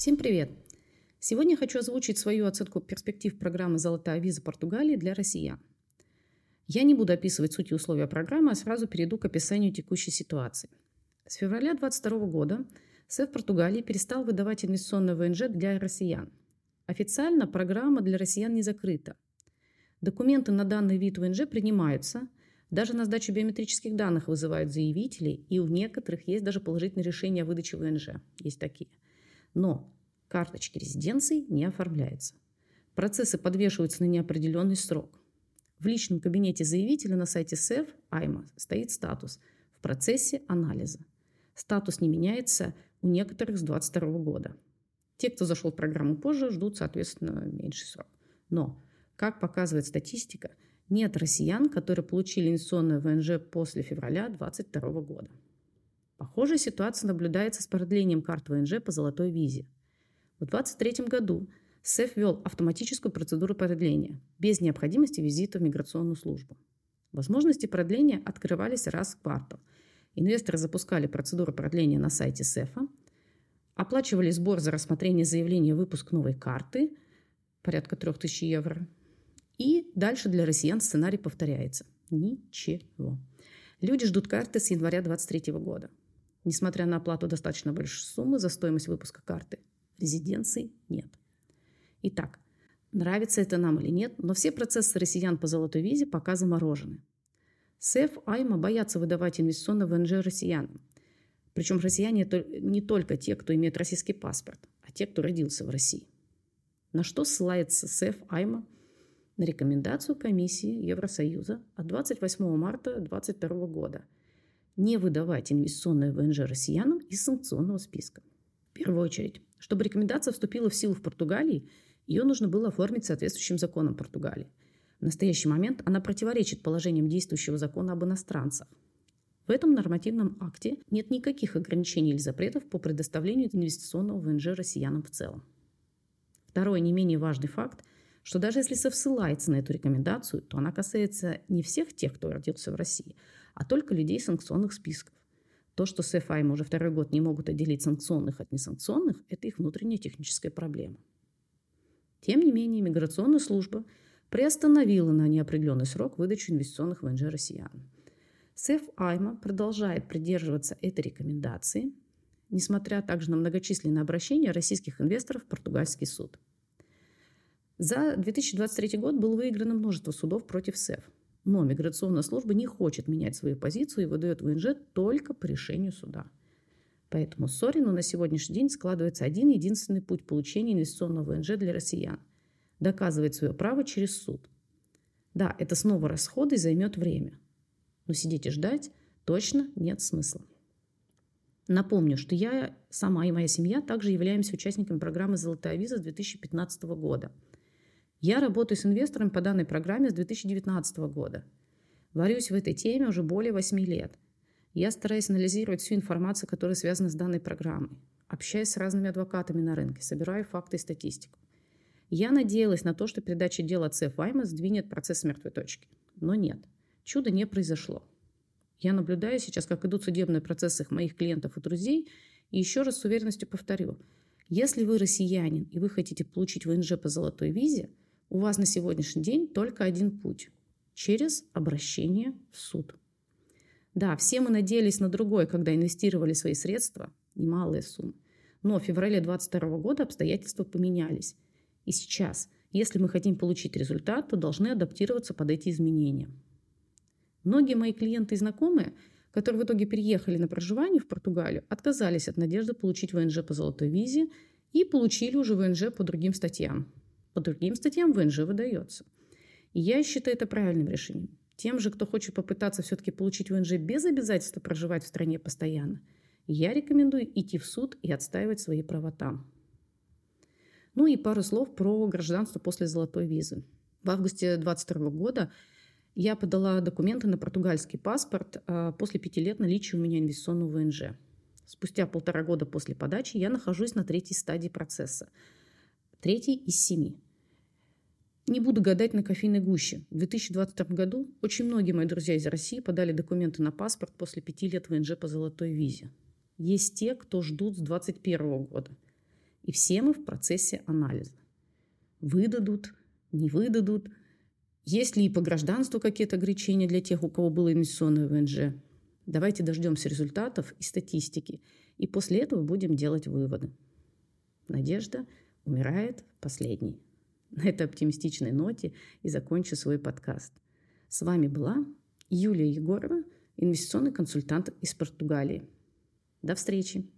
Всем привет! Сегодня хочу озвучить свою оценку перспектив программы «Золотая виза Португалии» для россиян. Я не буду описывать суть и условия программы, а сразу перейду к описанию текущей ситуации. С февраля 2022 года СЭФ Португалии перестал выдавать инвестиционное ВНЖ для россиян. Официально программа для россиян не закрыта. Документы на данный вид ВНЖ принимаются, даже на сдачу биометрических данных вызывают заявителей, и у некоторых есть даже положительное решение о выдаче ВНЖ. Есть такие. Но карточки резиденции не оформляются. Процессы подвешиваются на неопределенный срок. В личном кабинете заявителя на сайте СЭФ АЙМА стоит статус «В процессе анализа». Статус не меняется у некоторых с 2022 года. Те, кто зашел в программу позже, ждут, соответственно, меньший срок. Но, как показывает статистика, нет россиян, которые получили инвестиционное ВНЖ после февраля 2022 года. Похожая ситуация наблюдается с продлением карт ВНЖ по золотой визе. В 2023 году СЭФ ввел автоматическую процедуру продления без необходимости визита в миграционную службу. Возможности продления открывались раз в квартал. Инвесторы запускали процедуру продления на сайте СЭФа, оплачивали сбор за рассмотрение заявления выпуск новой карты, порядка 3000 евро, и дальше для россиян сценарий повторяется. Ничего. Люди ждут карты с января 2023 года. Несмотря на оплату достаточно большой суммы за стоимость выпуска карты, резиденций нет. Итак, нравится это нам или нет, но все процессы россиян по золотой визе пока заморожены. СЭФ, АЙМА боятся выдавать инвестиционно ВНЖ россиянам. Причем россияне не только те, кто имеет российский паспорт, а те, кто родился в России. На что ссылается СЭФ, АЙМА на рекомендацию комиссии Евросоюза от 28 марта 2022 года – не выдавать инвестиционное ВНЖ россиянам из санкционного списка. В первую очередь, чтобы рекомендация вступила в силу в Португалии, ее нужно было оформить соответствующим законом Португалии. В настоящий момент она противоречит положениям действующего закона об иностранцах. В этом нормативном акте нет никаких ограничений или запретов по предоставлению инвестиционного ВНЖ россиянам в целом. Второй не менее важный факт, что даже если ссылается на эту рекомендацию, то она касается не всех тех, кто родился в России, а только людей санкционных списков. То, что СФАИМ уже второй год не могут отделить санкционных от несанкционных, это их внутренняя техническая проблема. Тем не менее, миграционная служба приостановила на неопределенный срок выдачу инвестиционных ВНЖ россиян. СЭФ Айма продолжает придерживаться этой рекомендации, несмотря также на многочисленные обращения российских инвесторов в португальский суд. За 2023 год было выиграно множество судов против СЭФ – но миграционная служба не хочет менять свою позицию и выдает ВНЖ только по решению суда. Поэтому Сорину на сегодняшний день складывается один единственный путь получения инвестиционного ВНЖ для россиян – доказывать свое право через суд. Да, это снова расходы и займет время. Но сидеть и ждать точно нет смысла. Напомню, что я сама и моя семья также являемся участниками программы «Золотая виза» с 2015 года – я работаю с инвестором по данной программе с 2019 года. Варюсь в этой теме уже более 8 лет. Я стараюсь анализировать всю информацию, которая связана с данной программой. Общаюсь с разными адвокатами на рынке, собираю факты и статистику. Я надеялась на то, что передача дела ЦФ сдвинет процесс с мертвой точки. Но нет, чудо не произошло. Я наблюдаю сейчас, как идут судебные процессы моих клиентов и друзей, и еще раз с уверенностью повторю. Если вы россиянин и вы хотите получить ВНЖ по золотой визе – у вас на сегодняшний день только один путь – через обращение в суд. Да, все мы надеялись на другое, когда инвестировали свои средства, немалые суммы. Но в феврале 2022 года обстоятельства поменялись. И сейчас, если мы хотим получить результат, то должны адаптироваться под эти изменения. Многие мои клиенты и знакомые, которые в итоге переехали на проживание в Португалию, отказались от надежды получить ВНЖ по золотой визе и получили уже ВНЖ по другим статьям. По другим статьям ВНЖ выдается. И я считаю это правильным решением. Тем же, кто хочет попытаться все-таки получить ВНЖ без обязательства проживать в стране постоянно, я рекомендую идти в суд и отстаивать свои права там. Ну и пару слов про гражданство после золотой визы. В августе 2022 года я подала документы на португальский паспорт а после пяти лет наличия у меня инвестиционного ВНЖ. Спустя полтора года после подачи я нахожусь на третьей стадии процесса – третий из семи. Не буду гадать на кофейной гуще. В 2022 году очень многие мои друзья из России подали документы на паспорт после пяти лет ВНЖ по золотой визе. Есть те, кто ждут с 2021 года. И все мы в процессе анализа. Выдадут, не выдадут. Есть ли и по гражданству какие-то ограничения для тех, у кого было инвестиционное ВНЖ? Давайте дождемся результатов и статистики. И после этого будем делать выводы. Надежда умирает последней. На этой оптимистичной ноте и закончу свой подкаст. С вами была Юлия Егорова, инвестиционный консультант из Португалии. До встречи!